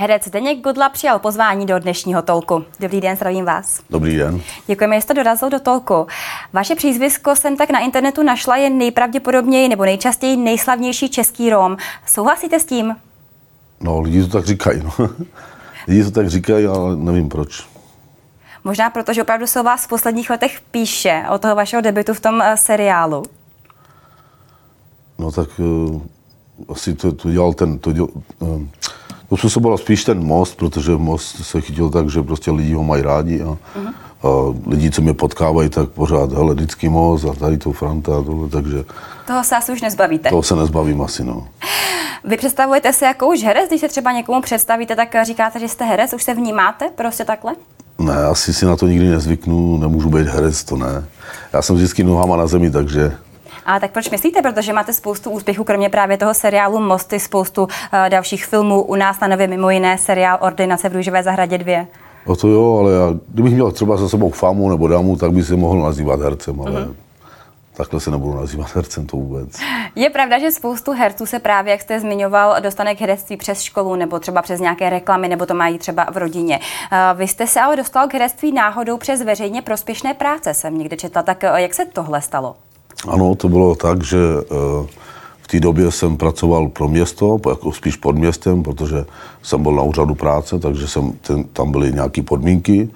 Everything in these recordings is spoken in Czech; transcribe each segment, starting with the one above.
Herec Zdeněk Godla přijal pozvání do dnešního tolku. Dobrý den, zdravím vás. Dobrý den. Děkujeme, že jste dorazil do tolku. Vaše přízvisko jsem tak na internetu našla je nejpravděpodobněji nebo nejčastěji nejslavnější český Rom. Souhlasíte s tím? No, lidi to tak říkají. No. lidi to tak říkají, ale nevím proč. Možná proto, že opravdu se o vás v posledních letech píše, o toho vašeho debitu v tom eh, seriálu. No tak uh, asi to, to dělal ten, to, dělal, uh, to způsobilo spíš ten most, protože most se chytil tak, že prostě lidi ho mají rádi a, uh-huh. a lidi, co mě potkávají, tak pořád, hele, vždycky most a tady to Franta a tohle, takže... Toho se asi už nezbavíte. Toho se nezbavím asi, no. Vy představujete se jako už herec, když se třeba někomu představíte, tak říkáte, že jste herec, už se vnímáte prostě takhle? Ne, asi si na to nikdy nezvyknu, nemůžu být herec, to ne. Já jsem vždycky nohama na zemi, takže ale tak proč myslíte? Protože máte spoustu úspěchů, kromě právě toho seriálu Mosty, spoustu uh, dalších filmů. U nás na nově mimo jiné seriál Ordinace v Růžové zahradě 2. O to jo, ale já, kdybych měl třeba za sebou famu nebo dámu, tak by se mohl nazývat hercem, ale uh-huh. takhle se nebudu nazývat hercem to vůbec. Je pravda, že spoustu herců se právě, jak jste zmiňoval, dostane k herectví přes školu nebo třeba přes nějaké reklamy, nebo to mají třeba v rodině. Uh, vy jste se ale dostal k herectví náhodou přes veřejně prospěšné práce, jsem někde četla. Tak uh, jak se tohle stalo? Ano, to bylo tak, že eh, v té době jsem pracoval pro město, jako spíš pod městem, protože jsem byl na úřadu práce, takže jsem, ten, tam byly nějaké podmínky,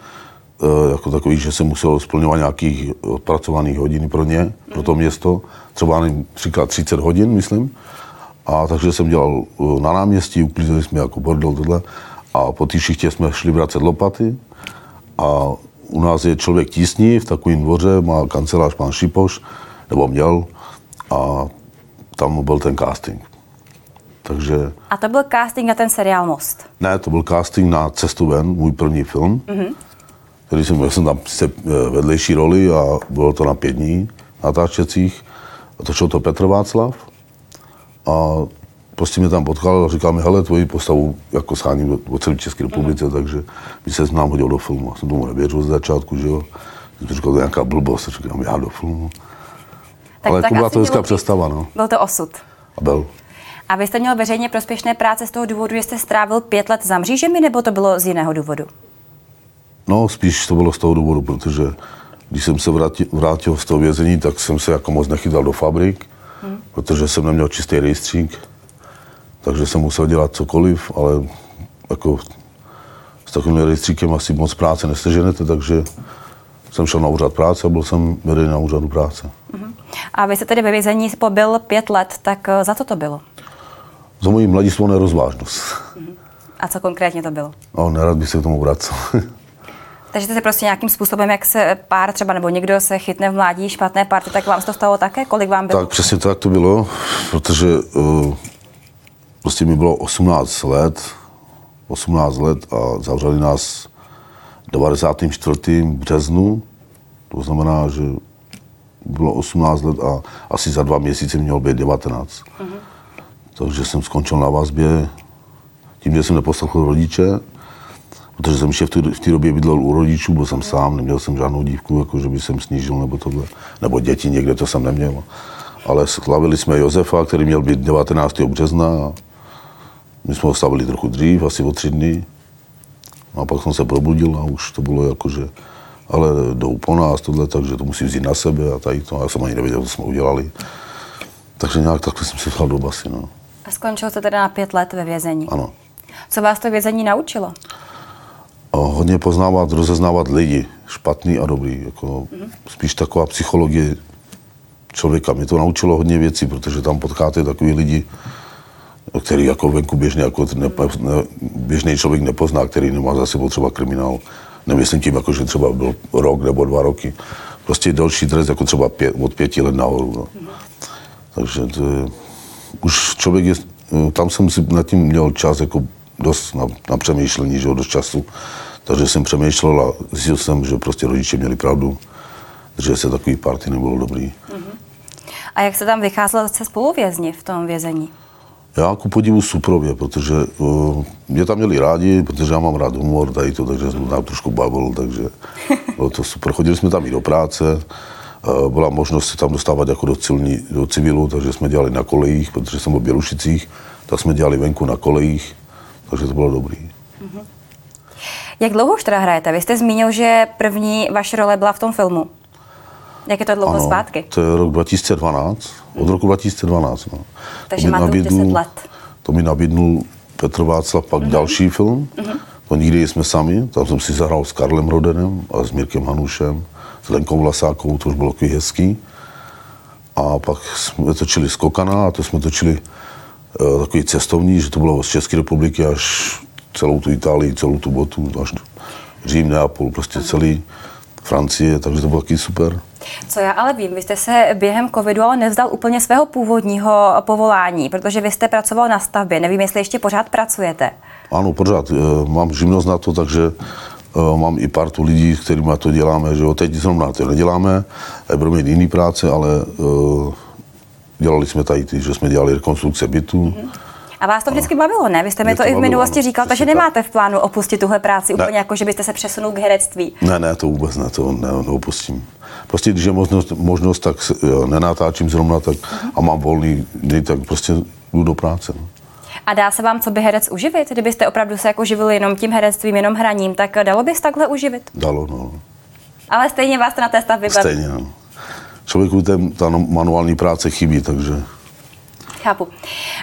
eh, jako takový, že jsem musel splňovat nějakých odpracovaných hodin pro ně, pro to město, třeba například 30 hodin, myslím. A takže jsem dělal eh, na náměstí, uklízeli jsme jako bordel tohle. A po té šichtě jsme šli vracet lopaty. A u nás je člověk tísní v takovém dvoře, má kancelář pan Šipoš, nebo měl a tam byl ten casting. Takže... A to byl casting na ten seriál Most? Ne, to byl casting na Cestu ven, můj první film, mm-hmm. který jsem, jsem tam se eh, vedlejší roli a bylo to na pět dní natáčecích. A točil to Petr Václav a prostě mě tam potkal a říkal mi, hele, tvoji postavu jako sáním o celé České republice, mm-hmm. takže mi se nám hodil do filmu. Já jsem tomu nevěřil z začátku, že jo. Jsem říkal, to je nějaká blbost, říkám, já do filmu. Tak, Ale tak byla to hezká představa, no. Byl to osud. A byl. A vy jste měl veřejně prospěšné práce z toho důvodu, že jste strávil pět let za mřížemi, nebo to bylo z jiného důvodu? No, spíš to bylo z toho důvodu, protože když jsem se vrátil, vrátil z toho vězení, tak jsem se jako moc nechytal do fabrik, hmm. protože jsem neměl čistý rejstřík, takže jsem musel dělat cokoliv, ale jako s takovým rejstříkem asi moc práce neseženete, takže jsem šel na úřad práce a byl jsem vedený na úřadu práce. A vy jste tedy ve vězení pobyl pět let, tak eh, za co to bylo? Za moji mladistvou nerozvážnost. A co konkrétně to bylo? No, nerad bych se k tomu vracel. Takže jste se prostě nějakým způsobem, jak se pár třeba nebo někdo se chytne v mládí špatné party, tak vám se to stalo také? Kolik vám bylo? Tak přesně tak to bylo, protože uh, prostě mi bylo 18 let, 18 let a zavřeli nás 94. březnu. To znamená, že bylo 18 let a asi za dva měsíce mělo být 19. Uh-huh. Takže jsem skončil na vazbě tím, že jsem neposlechl rodiče, protože jsem ještě v té době bydlel u rodičů, byl jsem sám, neměl jsem žádnou dívku, jako že by jsem snížil nebo tohle, nebo děti někde, to jsem neměl. Ale slavili jsme Josefa, který měl být 19. března a my jsme ho slavili trochu dřív, asi o tři dny. A pak jsem se probudil a už to bylo jako, že ale jdou po nás tohle, takže to musí vzít na sebe a tady to. Já jsem ani nevěděl, co jsme udělali. Takže nějak takhle jsem se vzal do basy. No. A skončil jste teda na pět let ve vězení? Ano. Co vás to vězení naučilo? O, hodně poznávat, rozeznávat lidi, špatný a dobrý. Jako mm-hmm. Spíš taková psychologie člověka. Mě to naučilo hodně věcí, protože tam potkáte takový lidi, který jako venku běžně jako ne, ne, běžný člověk nepozná, který nemá za sebou třeba kriminál Nemyslím tím, jako, že třeba byl rok nebo dva roky. Prostě další trest, jako třeba pět, od pěti let nahoru. No. Takže to je, už člověk je, tam jsem si nad tím měl čas jako dost na, na přemýšlení, že dost času. Takže jsem přemýšlel a zjistil jsem, že prostě rodiče měli pravdu, že se takový party nebylo dobrý. Uh-huh. A jak se tam vycházelo se spoluvězni v tom vězení? Já ku podivu suprově, protože uh, mě tam měli rádi, protože já mám rád humor, tady to, takže jsem tam trošku bavil, takže bylo to super. Chodili jsme tam i do práce, uh, byla možnost se tam dostávat jako do, cilní, do civilu, takže jsme dělali na kolejích, protože jsem byl v Bělušicích, tak jsme dělali venku na kolejích, takže to bylo dobrý. Jak dlouho už teda hrajete? Vy jste zmínil, že první vaše role byla v tom filmu. Jak je to dlouho Ano, zpátky? to je rok 2012, od roku 2012. No. Takže máte už 10 let. To mi nabídnul Petr Václav pak další film. To nikdy jsme sami, tam jsem si zahrál s Karlem Rodenem a s Mirkem Hanušem, s Lenkou Vlasákou, to už bylo takový hezký. A pak jsme točili z Kokana a to jsme točili uh, takový cestovní, že to bylo z České republiky až celou tu Itálii, celou tu botu, až Řím, Neapol, prostě celý Francie, takže to bylo taky super. Co já ale vím, vy jste se během covidu ale nevzdal úplně svého původního povolání, protože vy jste pracoval na stavbě. Nevím, jestli ještě pořád pracujete. Ano, pořád. eh, Mám živnost na to, takže eh, mám i partu lidí, s kterými to děláme. Že jo. Teď zrovna to neděláme, eh, budeme mít jiný práce, ale eh, dělali jsme tady ty, že jsme dělali rekonstrukce bytů. A vás to vždycky bavilo, ne? Vy jste mi to to i v bavilo, minulosti ano, říkal, takže nemáte v plánu opustit tuhle práci Ne. úplně jako, že byste se přesunul k herectví. Ne, ne, to vůbec ne, to ne, neopustím. Prostě když je možnost, možnost tak nenatáčím zrovna, tak a mám volný dny, tak prostě jdu do práce. No. A dá se vám co by herec uživit? Kdybyste opravdu se jako živili jenom tím herectvím, jenom hraním, tak dalo by se takhle uživit? Dalo, no. Ale stejně vás to na té stavbě baví. Stejně, no. Člověku ten, ta manuální práce chybí, takže Chápu.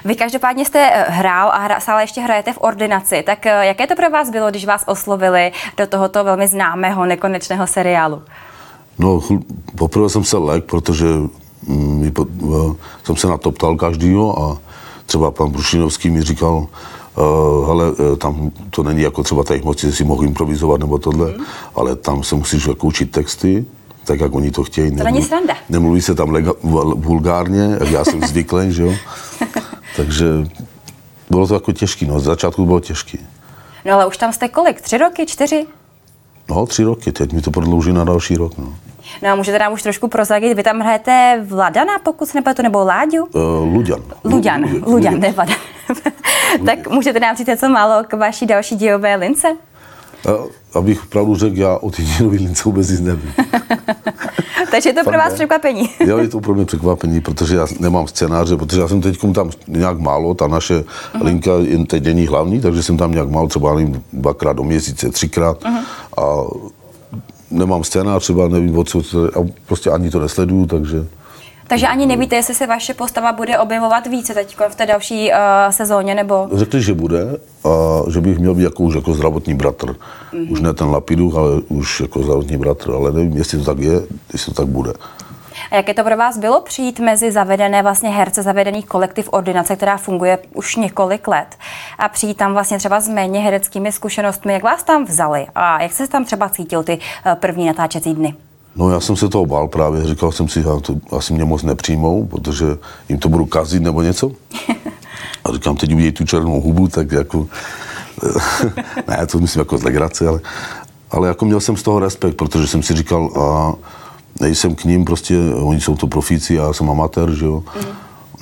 Vy každopádně jste eh, hrál a hra, stále ještě hrajete v ordinaci. Tak eh, jaké to pro vás bylo, když vás oslovili do tohoto velmi známého nekonečného seriálu? No, poprvé jsem se lek, protože mm, eh, jsem se na to ptal každýho a třeba pan Brušinovský mi říkal, eh, tam to není jako třeba tady moc, že si mohu improvizovat nebo tohle, Mhm. ale tam se musíš jako učit texty, tak jak oni to chtějí. To není sranda. Nemluví se tam lega, vul- vulgárně, jak já jsem zvyklý, že jo. Takže bylo to jako těžký, no, z začátku bylo těžký. No ale už tam jste kolik? Tři roky? Čtyři? No, tři roky, teď mi to prodlouží na další rok, no. No a můžete nám už trošku prozradit, vy tam hrajete Vladana, pokud se nepletu, nebo Láďu? Uh, Luďan. Luďan, Lu- Lu- Luďan, ne Vladan. tak můžete nám říct něco málo k vaší další dějové lince? A, abych pravdu řekl, já o té dějinové lince vůbec nic nevím. Takže je to pro vás ne. překvapení. Jo, je to pro mě překvapení, protože já nemám scénáře, protože já jsem teď tam nějak málo, ta naše uh-huh. linka je teď není hlavní, takže jsem tam nějak málo, třeba nevím, dvakrát do měsíce, třikrát. Uh-huh. A nemám scénář, třeba nevím, o co, a prostě ani to nesleduju, takže... Takže ani nevíte, jestli se vaše postava bude objevovat více teď v té další uh, sezóně, nebo... Řekli, že bude a že bych měl být jako už jako zdravotní bratr. Mm-hmm. Už ne ten Lapiduch, ale už jako zdravotní bratr, ale nevím, jestli to tak je, jestli to tak bude. A jaké to pro vás bylo přijít mezi zavedené vlastně herce, zavedený kolektiv ordinace, která funguje už několik let a přijít tam vlastně třeba s méně hereckými zkušenostmi, jak vás tam vzali a jak se tam třeba cítil ty eh, první natáčecí dny? No já jsem se toho bál právě, říkal jsem si, já to asi mě moc nepřijmou, protože jim to budu kazit nebo něco. A říkám, teď uvidí tu černou hubu, tak jako, ne, to myslím jako z legrace, ale, ale jako měl jsem z toho respekt, protože jsem si říkal, a nejsem k ním, prostě, oni jsou to profíci, já jsem amatér, že jo. Mm.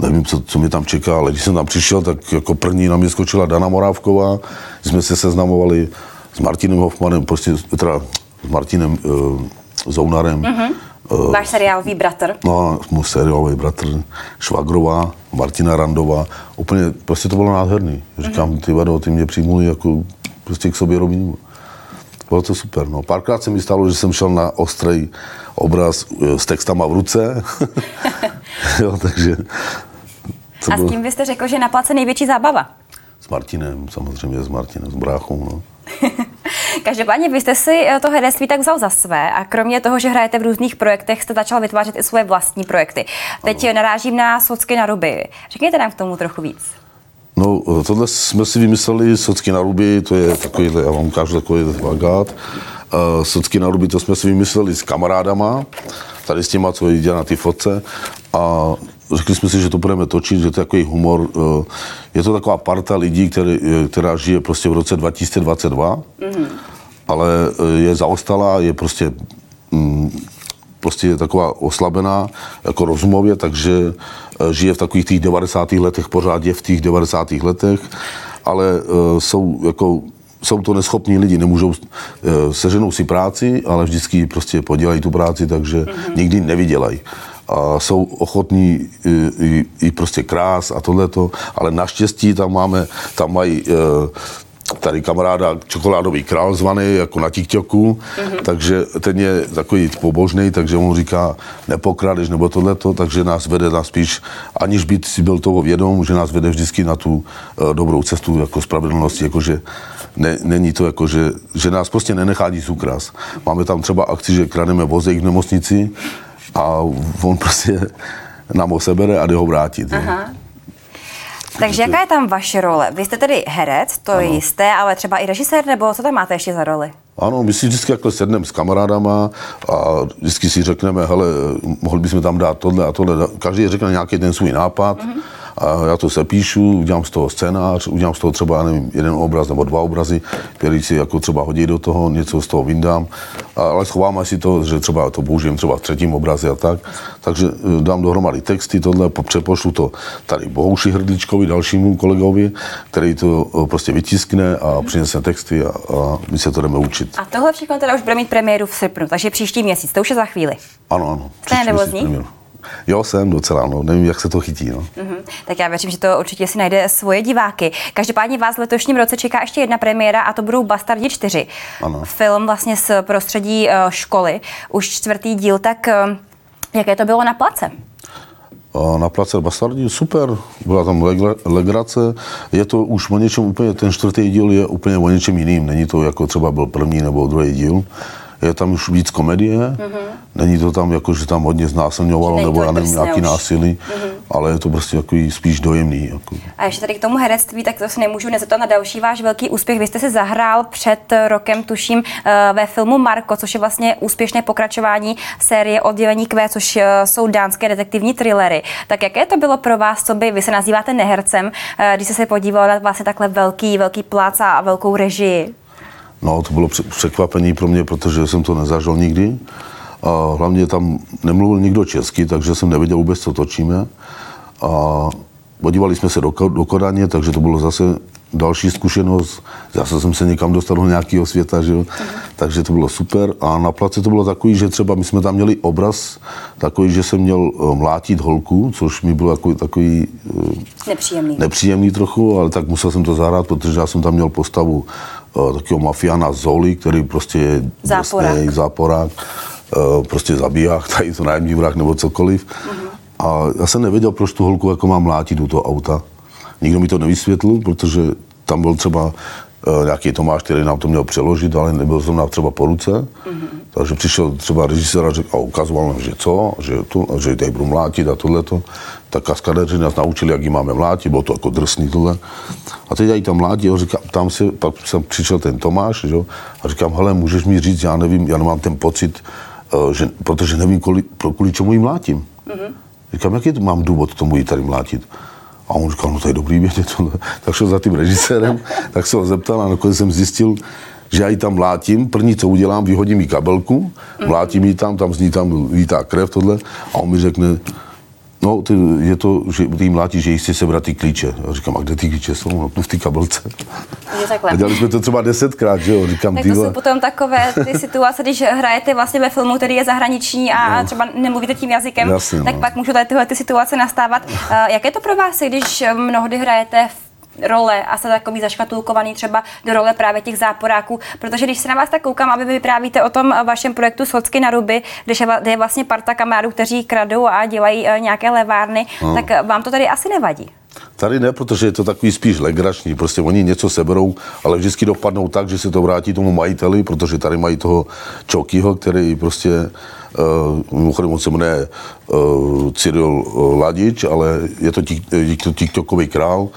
Nevím, co, co mě tam čeká, ale když jsem tam přišel, tak jako první na mě skočila Dana Morávková, jsme se seznamovali s Martinem Hoffmanem, prostě teda s Martinem uh, Zounarem, mm-hmm. uh, Váš seriálový bratr. No, můj seriálový bratr Švagrová, Martina Randová, úplně, prostě to bylo nádherný. Říkám, ty vado, ty mě přijmuli jako prostě k sobě rovním. Bylo to super, no. Párkrát se mi stalo, že jsem šel na ostrý obraz eh, s textama v ruce. jo, takže... A bylo s kým byste řekl, že je na place největší zábava? s Martinem, samozřejmě s Martinem, s bráchou, no. Každopádně vy jste si eh, to herectví tak vzal za své a kromě toho, že hrajete v různých projektech, jste začal vytvářet i svoje vlastní projekty. Teď ano. narážím na Socky na ruby. Řekněte nám k tomu trochu víc. No, tohle jsme si vymysleli, Socky na ruby, to je takový, já vám ukážu takový plagát. Uh, Socky na ruby, to jsme si vymysleli s kamarádama, tady s těma, co viděl na ty fotce. A řekli jsme si, že to budeme točit, že to je takový humor. Uh, je to taková parta lidí, který, která žije prostě v roce 2022, mm-hmm. ale eh, je zaostalá, je prostě mm, prostě je taková oslabená jako rozumově, takže eh, žije v takových těch 90. letech, pořád je v těch 90. letech, ale jsou jako jsou to neschopní lidi, nemůžou, seženou si práci, ale vždycky prostě podělají tu práci, takže mm-hmm. nikdy nevydělají. A jsou ochotní i, i, i prostě krás a tohleto, ale naštěstí tam máme, tam mají e, tady kamaráda čokoládový král zvaný jako na TikToku, mm-hmm. takže ten je takový pobožný, takže mu říká nepokradeš nebo tohleto, takže nás vede na spíš, aniž by si byl toho vědom, že nás vede vždycky na tu uh, dobrou cestu jako spravedlnosti, jakože ne, není to jako, že, že nás prostě nenechá nic ukras. Máme tam třeba akci, že krademe vozejk v nemocnici a on prostě nám ho sebere a jde ho vrátit. Aha. Takže jaká je tam vaše role? Vy jste tedy herec, to ano. jste, ale třeba i režisér, nebo co tam máte ještě za roli? Ano, my si vždycky jako sedneme s kamarádama a vždycky si řekneme, hele, mohli bychom tam dát tohle a tohle. Každý řekne nějaký ten svůj nápad. Mm-hmm a já to sepíšu, udělám z toho scénář, udělám z toho třeba, nevím, jeden obraz nebo dva obrazy, který si jako třeba hodí do toho, něco z toho vyndám, ale schováme si to, že třeba to použijem třeba v třetím obraze a tak. Takže eh, dám dohromady texty, tohle, přepošlu to tady Bohuši Hrdličkovi, dalšímu kolegovi, který to eh, prostě vytiskne a přinese texty a, a my se to jdeme učit. A tohle všechno teda už bude mít premiéru v srpnu, takže příští měsíc, to už je za chvíli. Ano, ano. Jste nervózní? Jo, jsem docela, no. nevím, jak se to chytí. No. Mm-hmm. Tak já věřím, že to určitě si najde svoje diváky. Každopádně vás v letošním roce čeká ještě jedna premiéra a to budou Bastardi 4. Ano. Film vlastně z prostředí uh, školy, už čtvrtý díl, tak uh, jaké to bylo na place? na place Bastardi, super, byla tam legrace, je to už o něčem úplně, ten čtvrtý díl je úplně o něčem jiným, není to jako třeba byl první nebo druhý díl je tam už víc komedie, mm-hmm. není to tam jako, že tam hodně znásilňovalo, nebo já nevím, nějaký násilí, mm-hmm. ale je to prostě jako spíš dojemný. Jako. A ještě tady k tomu herectví, tak to si nemůžu nezeptat na další váš velký úspěch. Vy jste se zahrál před rokem, tuším, eh, ve filmu Marko, což je vlastně úspěšné pokračování série Oddělení Q, což eh, jsou dánské detektivní thrillery. Tak jaké to bylo pro vás, co by, vy se nazýváte nehercem, eh, když jste se podíval na vlastně takhle velký, velký plác a velkou režii? No, to bylo překvapení pro mě, protože jsem to nezažil nikdy. A hlavně tam nemluvil nikdo česky, takže jsem nevěděl vůbec, co točíme. A podívali jsme se do, do Kodaně, takže to bylo zase další zkušenost. Zase jsem se někam dostal do nějakého světa, že takže to bylo super. A na place to bylo takový, že třeba my jsme tam měli obraz takový, že jsem měl eh, mlátit holku, což mi bylo takový, takový eh, nepříjemný. nepříjemný trochu, ale tak musel jsem to zahrát, protože já jsem tam měl postavu takového mafiána Zoli, který prostě je záporák, drsnej, záporák uh, prostě zabíják, tady to nájemní vrah nebo cokoliv. Uh-huh. A já jsem nevěděl, proč tu holku jako mám mlátit do toho auta. Nikdo mi to nevysvětlil, protože tam byl třeba nějaký Tomáš, který nám to měl přeložit, ale nebyl jsem nám třeba po ruce. Mm-hmm. Takže přišel třeba režisér a, řek, a ukazoval nám, že co, že, to, že tady budu mlátit a tohleto. Tak kaskadeři nás naučili, jak ji máme mlátit, bylo to jako drsný tohle. A teď ji tam mlátí, a říkám, tam si, pak jsem přišel ten Tomáš, že, a říkám, hele, můžeš mi říct, já nevím, já nemám ten pocit, uh, že, protože nevím, kvůli, kvůli čemu ji mlátím. Mm-hmm. Říkám, jaký to mám důvod tomu ji tady mlátit? A on říkal, no to je dobrý vědět. tak šel za tím režisérem, tak se ho zeptal a nakonec jsem zjistil, že já ji tam mlátím, první, co udělám, vyhodím jí kabelku, mlátím ji tam, tam z ní tam vítá krev, tohle, a on mi řekne, No, ty, je to, že ty mlátí, že jistě sebrat ty klíče. Já říkám, a kde ty klíče jsou? No, tu v té kabelce. Je takhle. A dělali jsme to třeba desetkrát, že jo? Říkám, tak to jsou potom takové ty situace, když hrajete vlastně ve filmu, který je zahraniční a no. třeba nemluvíte tím jazykem, Jasně, tak no. pak můžou tady tyhle ty situace nastávat. Uh, jak je to pro vás, když mnohdy hrajete v role a jste takový zaškatulkovaný třeba do role právě těch záporáků, protože když se na vás tak koukám, aby vy vyprávíte o tom vašem projektu Socky na ruby, kde je vlastně parta kamarádů, kteří kradou a dělají eh, nějaké levárny, no. tak vám to tady asi nevadí. Tady ne, protože je to takový spíš legrační. Prostě oni něco seberou, ale vždycky dopadnou tak, že se to vrátí tomu majiteli, protože tady mají toho Čokyho, který prostě, uh, mimochodem on se jmenuje uh, Cyril Ladič, ale je to TikTokový král,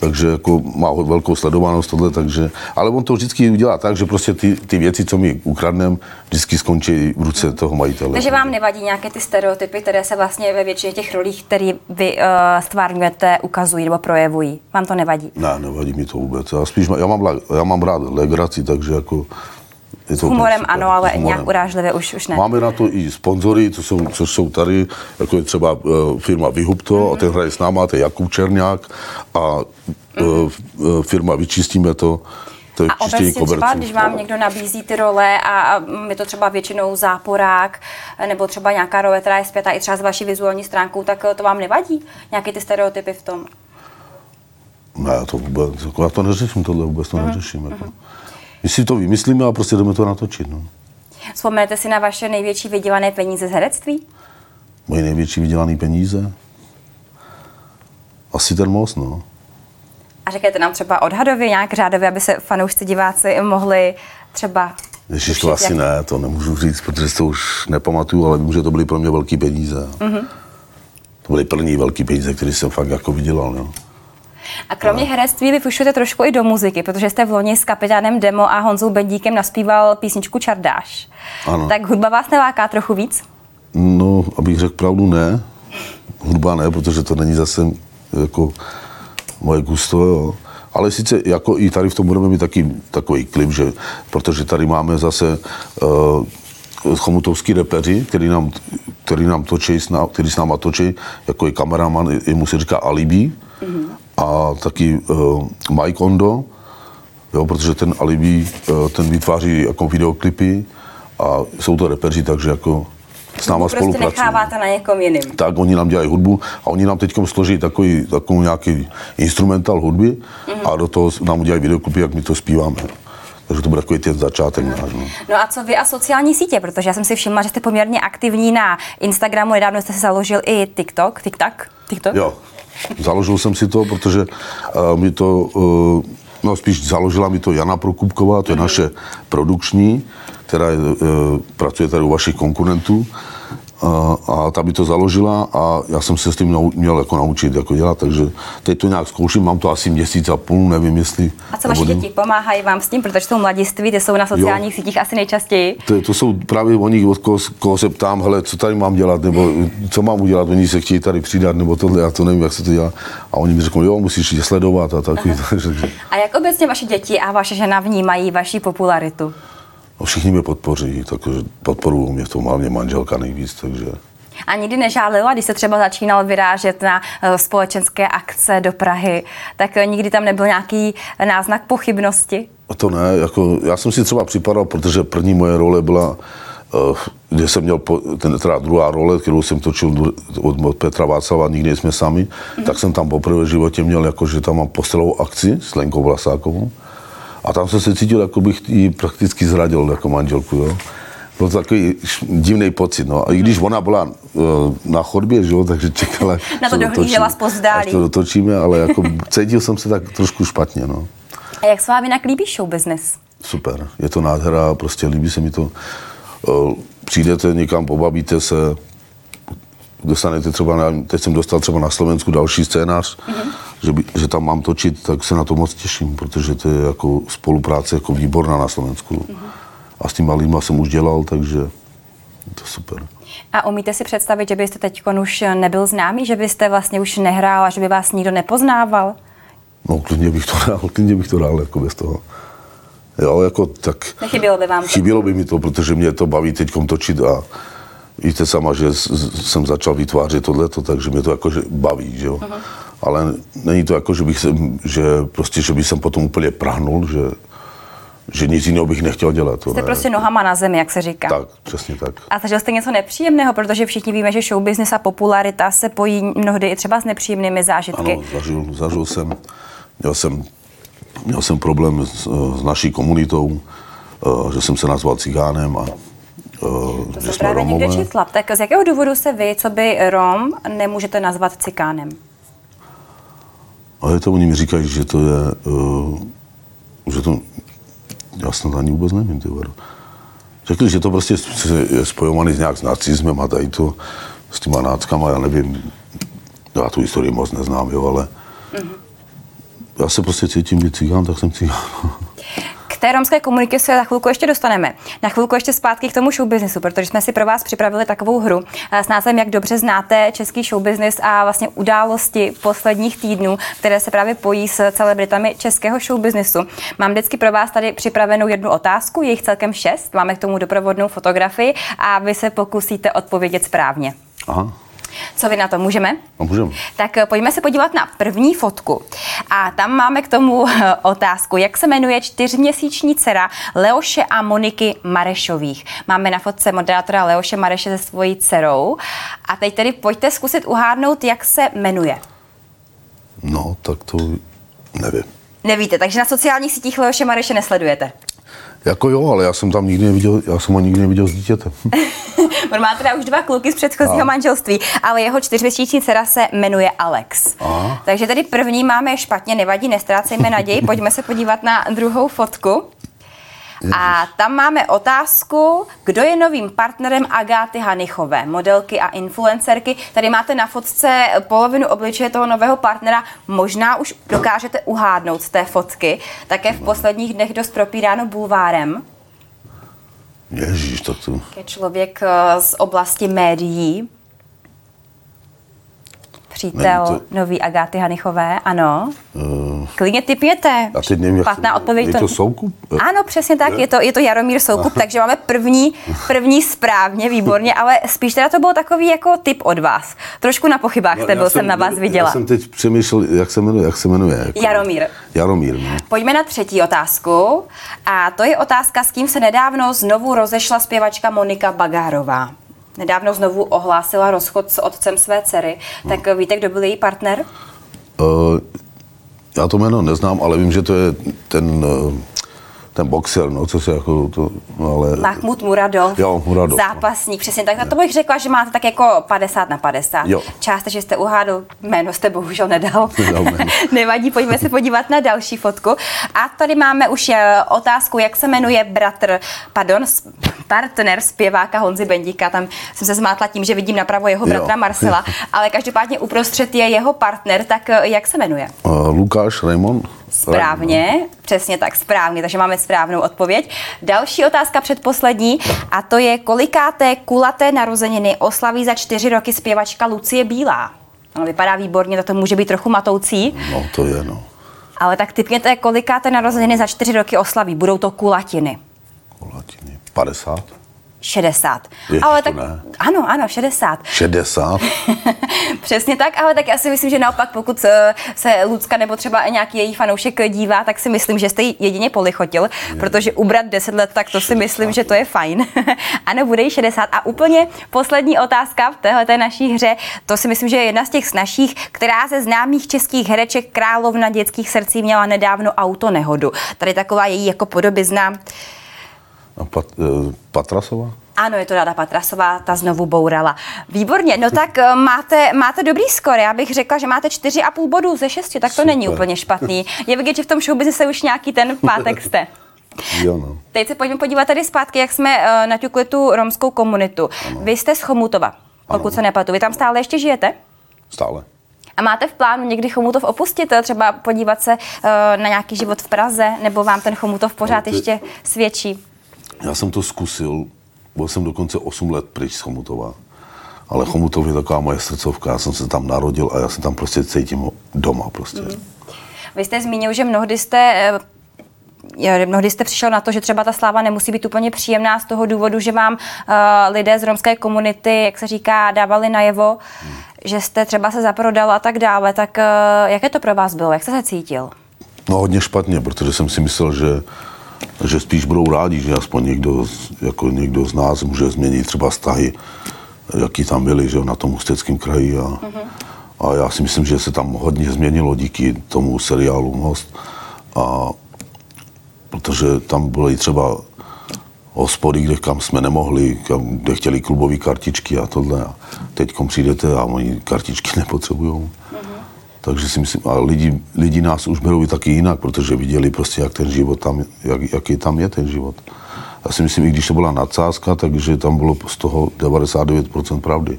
takže jako má velkou sledovanost tohle, takže, ale on to vždycky udělá tak, že prostě ty, ty věci, co my ukradneme, vždycky skončí v ruce toho majitele. Takže vám nevadí nějaké ty stereotypy, které se vlastně ve většině těch rolích, které vy uh, stvárňujete, ukazují nebo projevují? Vám to nevadí? Ne, nevadí mi to vůbec. Já, spíš, já, mám, já mám rád legraci, takže jako to humorem ano, ale humorem. nějak urážlivě už, už ne. Máme na to i sponzory, co jsou, co jsou tady, jako je třeba uh, firma Vyhubto, mm-hmm. a ten hraje s náma, to je Jakub Černák a uh, uh, firma Vyčistíme to, To je A obecně třeba, koberců. když vám někdo nabízí ty role a a je to třeba většinou záporák, nebo třeba nějaká role, která je zpětá i třeba s vaší vizuální stránkou, tak to vám nevadí? Nějaké ty stereotypy v tom? Ne, to vůbec, jako já to neřeším, tohle vůbec to Mhm, neřeším. Jako. My si to vymyslíme a prostě jdeme to natočit. No. Vzpomenete si na vaše největší vydělané peníze z herectví? Moje největší vydělané peníze? Asi ten most, no. A řekněte nám třeba odhadově, nějak řádově, aby se fanoušci, diváci mohli třeba tušit, to asi jak- ne, to nemůžu říct, protože to už nepamatuju, ale vím, že to byly pro mě velké peníze. Mm-hmm. To byly první velké peníze, které jsem fakt jako vydělal. No. A kromě herectví vy fušujete trošku i do muziky, protože jste v loni s kapitánem Demo a Honzou Bendíkem naspíval písničku Čardáš. Ano. Tak hudba vás neláká trochu víc? no, abych řekl pravdu, ne. Hudba ne, protože to není zase jako moje gusto, jo. Ale sice jako i tady v tom budeme mít taky takový klip, že, protože tady máme zase uh, chomutovský repeři, který nám, který nám točí, který s náma točí, jako je kameraman, jemu se říká Alibi, mm-hmm. A taky uh, Mike Ondo, jo, protože ten Alibi, uh, ten vytváří jako videoklipy a jsou to repeři, takže jako s náma prostě spolupracují necháváte na někom jiným. tak oni nám dělají hudbu a oni nám teď složí takový, takovou nějaký instrumental hudby a do toho nám udělají videoklipy, jak my to zpíváme. Takže to bude takový ten začátek náš. No. No a co vy a sociální sítě? Protože já jsem si všimla, že jste poměrně aktivní na Instagramu, nedávno jste si založil i TikTok. TikTok? TikTok? Jo, založil jsem si to, protože uh, mi to, uh, no spíš založila mi to Jana Prokupková, to je naše produkční, která uh, pracuje tady u vašich konkurentů. A, a ta by to založila a já jsem se s tím nau, měl jako naučit, jako dělat, takže teď to nějak zkouším, mám to asi měsíc a půl, nevím jestli... A co vaše děti pomáhají vám s tím, protože jsou mladiství, ty jsou na sociálních sítích asi nejčastěji. To, to jsou právě oni, od koho, koho se ptám, hele, co tady mám dělat, nebo co mám udělat, oni se chtějí tady přidat, nebo tohle, já to nevím, jak se to dělá. A oni mi řeknou, jo, musíš je sledovat a takový. Takže, A jak obecně vaše děti a vaše žena vnímají vaši popularitu? No, všichni mě podpoří, takže podporují mě v tom, hlavně manželka nejvíc, takže A nikdy nežálila, když se třeba začínal vyrážet na eh, společenské akce do Prahy, tak eh, nikdy tam nebyl nějaký náznak pochybnosti? A to ne, jako, já jsem si třeba připadal, protože první moje role byla, uh, kde jsem měl ten, teda druhá role, kterou jsem točil od Petra Václava, nikdy jsme sami, mm-hmm. tak jsem tam poprvé v životě měl, jako, že tam mám postelovou akci s Lenkou Vlasákovou. A tam jsem se cítil, jako bych ji prakticky zradil jako manželku, jo. Byl to takový divný pocit, no. A i když ona byla uh, na chodbě, že jo, takže čekala, Na to dohlížela zpovzdálí. Až to dotočíme, ale jako cítil jsem se tak trošku špatně, no. A jak se vám jinak líbí show business? Super, je to nádhera, prostě líbí se mi to. Eh, Přijdete někam, pobavíte se, dostanete třeba, na, teď jsem dostal třeba na Slovensku další scénář, mm-hmm. Že, by, že tam mám točit, tak se na to moc těším, protože to je jako spolupráce jako výborná na Slovensku. Mm-hmm. A s těma lidma jsem už dělal, takže je to super. A umíte si představit, že byste teď už nebyl známý, že byste vlastně už nehrál a že by vás nikdo nepoznával? No, klidně bych to dal, klidně bych to dal, jako bez toho. Jo, jako tak... Nechybělo by vám to? Chybělo by mi to, protože mě to baví teď točit a víte sama, že jsem začal vytvářet tohleto, takže mě to jakože baví, že jo. Uh-huh. Ale není to jako, že bych sem, že prostě, že bych jsem potom úplně prahnul, že, že nic jiného bych nechtěl dělat. To Jste ne. prostě nohama na zemi, jak se říká. Tak, přesně tak. A zažil jste něco nepříjemného, protože všichni víme, že show business a popularita se pojí mnohdy i třeba s nepříjemnými zážitky. Ano, zažil, zažil jsem, měl jsem, měl jsem problém s, s naší komunitou, eh, že jsem se nazval cigánem a eh, To že jsme právě někde Romové. četla. Tak z jakého důvodu se vy, co by Rom, nemůžete nazvat cikánem? Ale to oni mi říkají, že to je, uh, že to, já snad ani vůbec nevím, ty vado. Řekli, že to prostě je spojovaný s nějak s nacismem a tady to, s těma náckama, já nevím, já tu historii moc neznám, jo, ale já se prostě cítím být cigán, tak jsem cigán. Té romské komunitě se za chvilku ještě dostaneme. Na chvilku ještě zpátky k tomu showbiznisu, protože jsme si pro vás připravili takovou hru eh, s názvem Jak dobře znáte český showbiznis a vlastně události posledních týdnů, které se právě pojí s celebritami českého showbiznisu. Mám vždycky pro vás tady připravenou jednu otázku, je jich celkem šest, máme k tomu doprovodnou fotografii a vy se pokusíte odpovědět správně. Aha. Co vy na to můžeme? A můžeme. Tak eh, pojďme se podívat na první fotku. A tam máme k tomu eh, otázku, jak se jmenuje čtyřměsíční dcera Leoše a Moniky Marešových. Máme na fotce moderátora Leoše Mareše se svojí dcerou. A teď tedy pojďte zkusit uhádnout, jak se jmenuje. No, tak to nevím. Nevíte, takže na sociálních sítích Leoše Mareše nesledujete. Jako jo, ale já jsem tam nikdy neviděl, já jsem ho nikdy neviděl s dítětem. On má teda už dva kluky z předchozího A. manželství, ale jeho čtyřměsíční dcera se jmenuje Alex. Aha. Takže tedy první máme špatně, nevadí, nestrácejme naději, pojďme se podívat na druhou fotku. A tam máme otázku, kdo je novým partnerem Agáty Hanichové, modelky a influencerky. Tady máte na fotce polovinu obličeje toho nového partnera. Možná už dokážete uhádnout z té fotky. Také v posledních dnech dost propíráno bulvárem. Ježíš, to... Je člověk eh, z oblasti médií. Přítel Nevím, nový Agáty Hanichové, ano. Uh, Klidně typněte. já teď nevím, Špatná odpověď. Je to Soukup? Ano, přesně tak, je to, je to Jaromír Soukup, takže máme první, první správně, výborně, ale spíš teda to byl takový jako tip od vás. Trošku na pochybách no, byl jsem na vás viděla. Já jsem teď přemýšlel, jak se jmenuje. Jak se jmenuje jako, Jaromír. Jaromír, no. Pojďme na třetí otázku. A to je otázka, s kým se nedávno znovu rozešla zpěvačka Monika Bagárová. Nedávno znovu ohlásila rozchod s otcem své dcery. Tak víte, kdo byl její partner? Uh, já to jméno neznám, ale vím, že to je ten, uh, ten boxer, no, co se jako to, no, ale... Mahmud Muradov. Jo, Muradov, no. Zápasník, přesně tak. Na to bych řekla, že máte tak jako 50 na 50. Jo. Částečně jste uhádl, jméno jste bohužel nedal. Nedal. Nevadí, pojďme se podívat na další fotku. A tady máme už eh, otázku, jak se jmenuje bratr, pardon, partner zpěváka Honzy Bendíka. Tam jsem se zmátla tím, že vidím napravo jeho Jo. bratra Marcela, ale každopádně uprostřed je jeho partner, tak eh, jak se jmenuje? Uh, Lukáš Raymond? Správně, přesně tak, správně, takže máme správnou odpověď. Další otázka předposlední a to je, kolikáté kulaté narozeniny oslaví za čtyři roky zpěvačka Lucie Bílá. No, vypadá výborně, to může být trochu matoucí, No, to je, no. ale tak typněte, kolikáté narozeniny za čtyři roky oslaví. Budou to kulatiny. Kulatiny. 50? 60. Ježiš, ale tak, ne. ano, ano, 60. 60? Přesně tak, ale tak já si myslím, že naopak, pokud eh, se Lucka nebo třeba nějaký její fanoušek dívá, tak si myslím, že jste ji jedině polichotil, protože ubrat 10 let, tak to si myslím, že to je fajn. ano, bude jí 60. A úplně poslední otázka v téhle naší hře, to si myslím, že je jedna z těch snažších, která ze známých českých hereček královna dětských srdcí měla nedávno autonehodu. Tady taková její jako podobizna. Pat, uh, Patrasová? Ano, je to Rada Patrasová, ta znovu bourala. Výborně, no tak eh, máte, máte dobrý skor. Já bych řekla, že máte 4,5 bodů ze 6, tak to Super. není úplně špatný. Je vidět, že v tom showbiznise už nějaký ten pátek jste. Jo, no. Teď se pojďme podívat tady zpátky, jak jsme uh, naťukli tu romskou komunitu. Vy jste z Chomutova, pokud Ano. se nepletu. Vy tam stále ještě žijete? Stále. A máte v plánu někdy Chomutov opustit, eh, třeba podívat se uh, na nějaký život v Praze, nebo vám ten Chomutov pořád No, ty- ještě svědčí? Já jsem to zkusil, byl jsem dokonce 8 let pryč z Chomutova. Ale Chomutov je taková moje srdcovka, já jsem se tam narodil a já se tam prostě cítím doma prostě. Mhm. Vy jste zmínil, že mnohdy jste eh, Mnohdy jste přišel na to, že třeba ta sláva nemusí být úplně příjemná z toho důvodu, že vám uh, lidé z romské komunity, jak se říká, dávali najevo, Hmm. že jste třeba se zaprodal a tak dále. Tak uh, jaké to pro vás bylo? Jak jste se cítil? No hodně špatně, protože jsem si myslel, že, že spíš budou rádi, že aspoň někdo, jako někdo z nás může změnit třeba vztahy, jaký tam byly že na tom ústeckém kraji. A, a já si myslím, že se tam hodně změnilo díky tomu seriálu Most. A protože tam byly třeba hospody, kde kam jsme nemohli, kam, kde chtěli klubové kartičky a tohle. A teď přijdete a oni kartičky nepotřebují. Takže si myslím, a lidi, lidi nás už berou i taky jinak, protože viděli prostě, jak ten život tam, jak, jaký tam je ten život. Já si myslím, i když to byla nadsázka, takže tam bylo z toho 99% pravdy.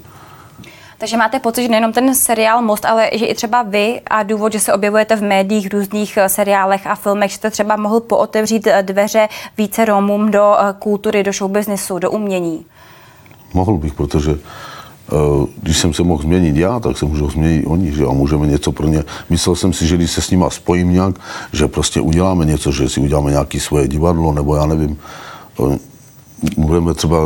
Takže máte pocit, že nejenom ten seriál Most, ale že i třeba vy a důvod, že se objevujete v médiích, v různých eh, seriálech a filmech, že jste třeba mohl pootevřít eh, dveře více Romům do eh, kultury, do showbiznisu, do umění. Mohl bych, protože když jsem se mohl změnit já, tak se můžou změnit oni, že a můžeme něco pro ně. Myslel jsem si, že když se s nima spojím nějak, že prostě uděláme něco, že si uděláme nějaké svoje divadlo, nebo já nevím, eh, budeme třeba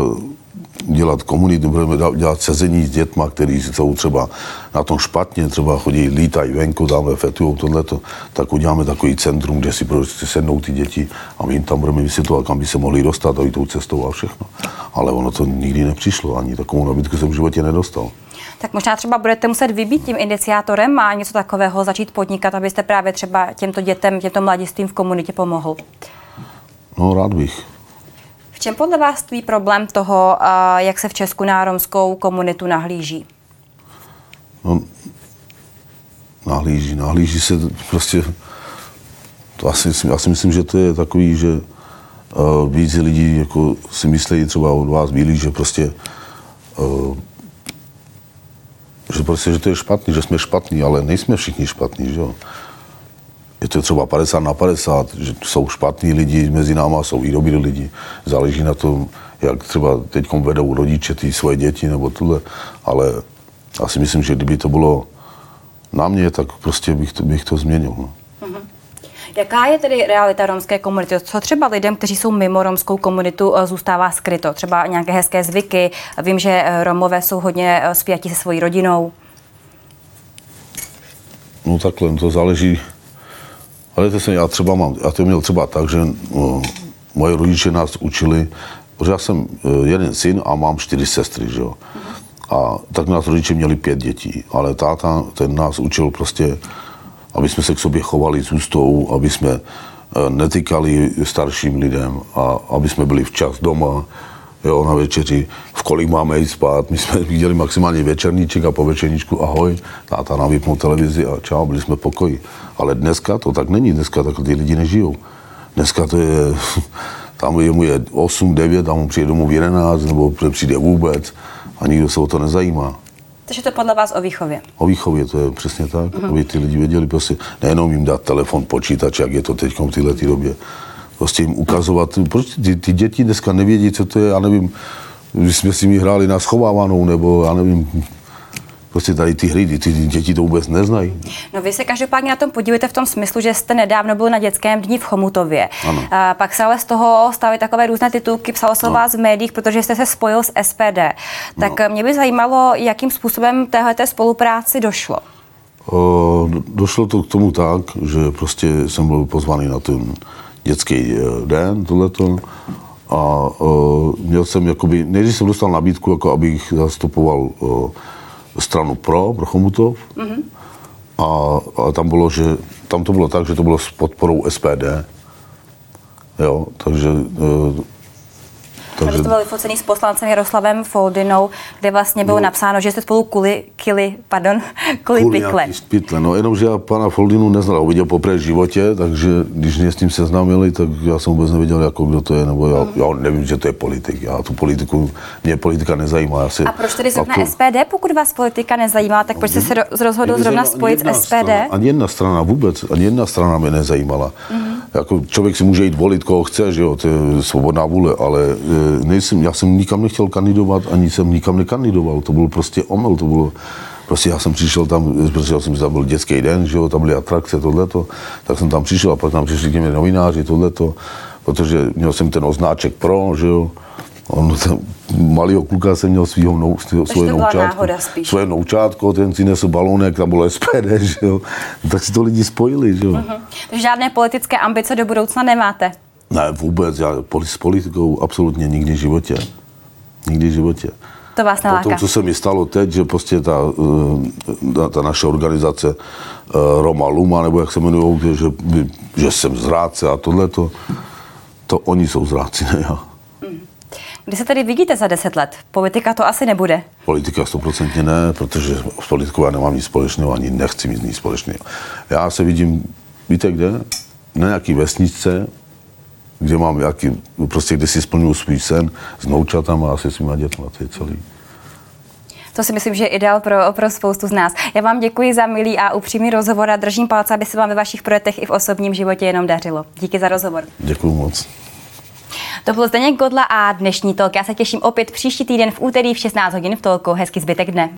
dělat komunitu, budeme dělat sezení s dětma, kteří jsou třeba na tom špatně, třeba chodí, lítají venku, dáme fetu, tohleto, tak uděláme takový centrum, kde si prostě sednou ty děti a my jim tam budeme vysvětlovat, kam by se mohli dostat, a tou cestou a všechno. Ale ono to nikdy nepřišlo, ani takovou nabídku jsem v životě nedostal. Tak možná třeba budete muset vybít tím iniciátorem a něco takového začít podnikat, abyste právě třeba těmto dětem, těmto mladistvím v komunitě pomohl. No, rád bych. V čem podle vás tvý problém toho, jak se v Česku na romskou komunitu nahlíží? No, nahlíží, nahlíží se prostě, to asi, já si myslím, že to je takový, že uh, víc lidí jako si myslí třeba od vás bílí, že prostě uh, že prostě, že to je špatný, že jsme špatní, ale nejsme všichni špatní, že jo. Je to třeba 50 na 50, že jsou špatní lidi mezi náma, jsou i dobrý lidi. Záleží na tom, jak třeba teď vedou rodiče ty svoje děti nebo tohle, ale já si myslím, že kdyby to bylo na mě, tak prostě bych to, bych to změnil. No. Jaká je tedy realita romské komunity? Co třeba lidem, kteří jsou mimo romskou komunitu, eh, zůstává skryto? Třeba nějaké hezké zvyky? Vím, že eh, Romové jsou hodně eh, spjati se svojí rodinou. No takhle, to záleží. Ale to jsem, já třeba mám, já to měl třeba tak, že no, moje rodiče nás učili, protože já jsem jeden syn a mám čtyři sestry, že jo. A tak nás rodiče měli pět dětí, ale táta, ten nás učil prostě aby jsme se k sobě chovali s ústou, aby jsme eh, netykali starším lidem a aby jsme byli včas doma, jo, na večeři, v kolik máme jít spát. My jsme viděli maximálně večerníček a po večerníčku ahoj, táta nám vypnul televizi a čau, byli jsme v pokoji. Ale dneska to tak není, dneska tak ty lidi nežijou. Dneska to je, tam je mu je 8, 9, tam mu přijde domů v 11, nebo přijde vůbec a nikdo se o to nezajímá. Takže to podle vás o výchově? O výchově, to je přesně tak, uh-huh. aby ty lidi věděli, prostě nejenom jim dát telefon, počítač, jak je to teď v této době. Prostě jim ukazovat, proč ty, ty děti dneska nevědí, co to je, já nevím, když jsme si mi hráli na schovávanou, nebo já nevím, prostě tady ty hry, ty děti to vůbec neznají. No vy se každopádně na tom podívejte v tom smyslu, že jste nedávno byl na dětském dní v Chomutově. Ano. A pak se ale z toho staly takové různé titulky, psalo se o no. vás v médiích, protože jste se spojil s SPD. Tak no. mě by zajímalo, jakým způsobem téhleté spolupráci došlo. O, došlo to k tomu tak, že prostě jsem byl pozvaný na ten dětský e, den, tohleto. A o, měl jsem jakoby, nejdřív jsem dostal nabídku, jako abych zastupoval o, stranu pro, pro Chomutov. Mm-hmm. A, a tam bylo, že tam to bylo tak, že to bylo s podporou SPD. Jo, takže takže... to byl vyfocený s poslancem Jaroslavem Foldinou, kde vlastně bylo no, napsáno, že jste spolu kuli, kili, pardon, kuli, kuli pikle. Pytle, no jenomže já pana Foldinu neznal, uviděl poprvé v životě, takže když mě s tím seznámili, tak já jsem vůbec nevěděl, jako kdo to je, nebo já, mm. já nevím, že to je politik. Já tu politiku, mě politika nezajímá. Já si, A proč tedy zrovna jako, SPD, pokud vás politika nezajímá, tak proč jste se rozhodl zrovna spojit s SPD? Strana, ani jedna strana vůbec, ani jedna strana mě nezajímala. Mm jako člověk si může jít volit, koho chce, že jo, to je svobodná vůle, ale e, nejsem, já jsem nikam nechtěl kandidovat, ani jsem nikam nekandidoval, to byl prostě omyl, to bylo, prostě já jsem přišel tam, protože jsem tam byl dětský den, že jo, tam byly atrakce, tohleto, tak jsem tam přišel a pak tam přišli k novináři, tohleto, protože měl jsem ten oznáček pro, že jo, On ten malýho kluka jsem měl svýho svoje noučátko, svoje noučátko, ten si nesl balónek, tam bylo SPD, že jo. Tak si to lidi spojili, že jo. Uh-huh. Takže žádné politické ambice do budoucna nemáte? Ne, vůbec. Já s politikou absolutně nikdy v životě. Nikdy v životě. To vás naláká. Po tom, co se mi stalo teď, že prostě ta, ta, ta naše organizace eh, Roma Luma, nebo jak se jmenují, že, že jsem zrádce a tohle, to, to oni jsou zrádci, ne já. Kdy se tedy vidíte za deset let? Politika to asi nebude. Politika stoprocentně ne, protože s politikou já nemám nic společného, ani nechci mít nic společného. Já se vidím, víte kde? Na nějaký vesničce, kde mám nějaký, prostě kde si splňuju svůj sen s noučatama a se svýma dětma, to je celý. To si myslím, že je ideál pro, pro spoustu z nás. Já vám děkuji za milý a upřímný rozhovor a držím palce, aby se vám ve vašich projektech i v osobním životě jenom dařilo. Díky za rozhovor. Děkuji moc. To byl Zdeněk Godla a dnešní tolk. Já se těším opět příští týden v úterý v 16 hodin v tolku. Hezký zbytek dne.